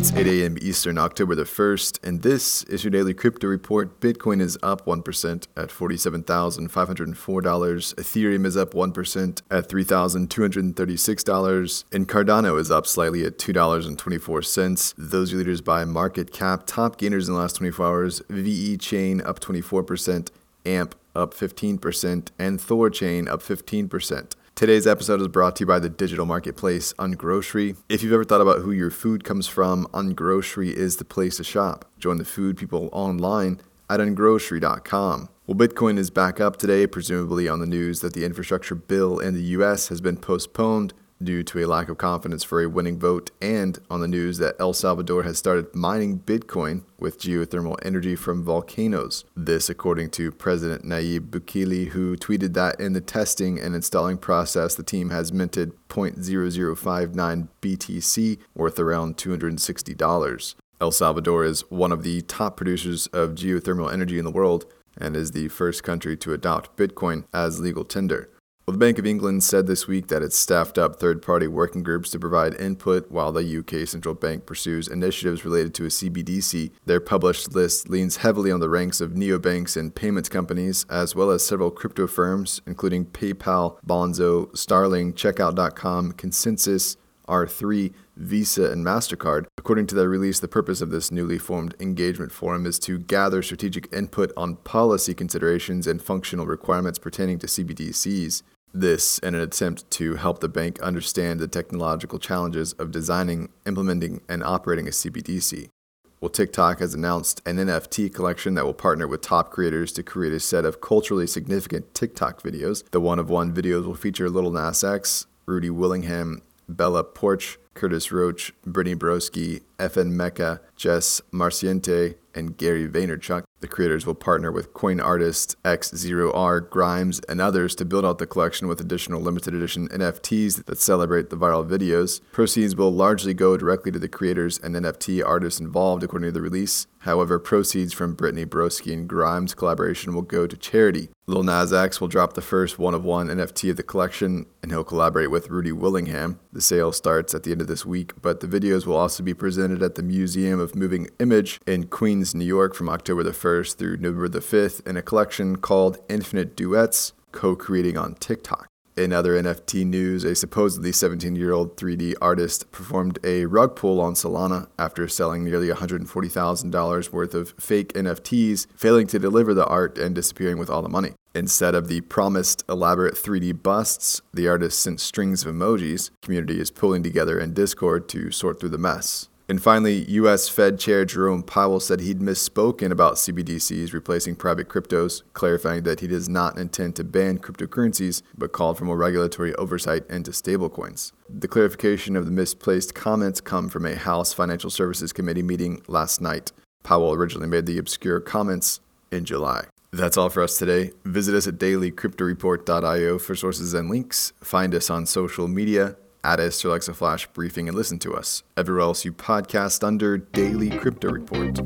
It's 8 a.m. Eastern, October the 1st, and this is your daily crypto report. Bitcoin is up 1% at $47,504. Ethereum is up 1% at $3,236. And Cardano is up slightly at $2.24. Those are leaders by market cap. Top gainers in the last 24 hours VeChain up 24%, AMP up 15%, and Thorchain up 15%. Today's episode is brought to you by the digital marketplace Ungrocery. If you've ever thought about who your food comes from, Ungrocery is the place to shop. Join the food people online at ungrocery.com. Well, Bitcoin is back up today, presumably on the news that the infrastructure bill in the US has been postponed due to a lack of confidence for a winning vote, and on the news that El Salvador has started mining Bitcoin with geothermal energy from volcanoes. This, according to President Nayib Bukele, who tweeted that in the testing and installing process, the team has minted 0.0059 BTC, worth around $260. El Salvador is one of the top producers of geothermal energy in the world and is the first country to adopt Bitcoin as legal tender. Well, the Bank of England said this week that it's staffed up third party working groups to provide input while the UK central bank pursues initiatives related to a CBDC. Their published list leans heavily on the ranks of neobanks and payments companies, as well as several crypto firms, including PayPal, Monzo, Starling, Checkout.com, ConsenSys, R3, Visa, and MasterCard. According to their release, the purpose of this newly formed engagement forum is to gather strategic input on policy considerations and functional requirements pertaining to CBDCs. This in an attempt to help the bank understand the technological challenges of designing, implementing, and operating a CBDC. Well, TikTok has announced an NFT collection that will partner with top creators to create a set of culturally significant TikTok videos. The one of one videos will feature Lil Nas X, Rudy Willingham, Bella Poarch, Curtis Roach, Brittany Broski, FN Meka, Jess Marciente, and Gary Vaynerchuk. The creators will partner with coin artist X0R, Grimes, and others to build out the collection with additional limited edition NFTs that celebrate the viral videos. Proceeds will largely go directly to the creators and NFT artists involved, according to the release. However, proceeds from Brittany Broski and Grimes' collaboration will go to charity. Lil Nas X will drop the first one of one NFT of the collection, and he'll collaborate with Rudy Willingham. The sale starts at the end of this week, but the videos will also be presented at the Museum of Moving Image in Queens, New York from October the 1st through November the 5th in a collection called Infinite Duets, co creating on TikTok. In other NFT news, a supposedly 17 year old 3D artist performed a rug pull on Solana after selling nearly $140,000 worth of fake NFTs, failing to deliver the art and disappearing with all the money. Instead of the promised elaborate 3D busts, the artist sent strings of emojis. Community is pulling together in Discord to sort through the mess. And finally, US Fed Chair Jerome Powell said he'd misspoken about CBDCs replacing private cryptos, clarifying that he does not intend to ban cryptocurrencies, but called for more regulatory oversight into stablecoins. The clarification of the misplaced comments come from a House Financial Services Committee meeting last night. Powell originally made the obscure comments in July. That's all for us today. Visit us at dailycryptoreport.io for sources and links. Find us on social media add us to Alexa Flash Briefing and listen to us everywhere else you podcast under Daily Crypto Report.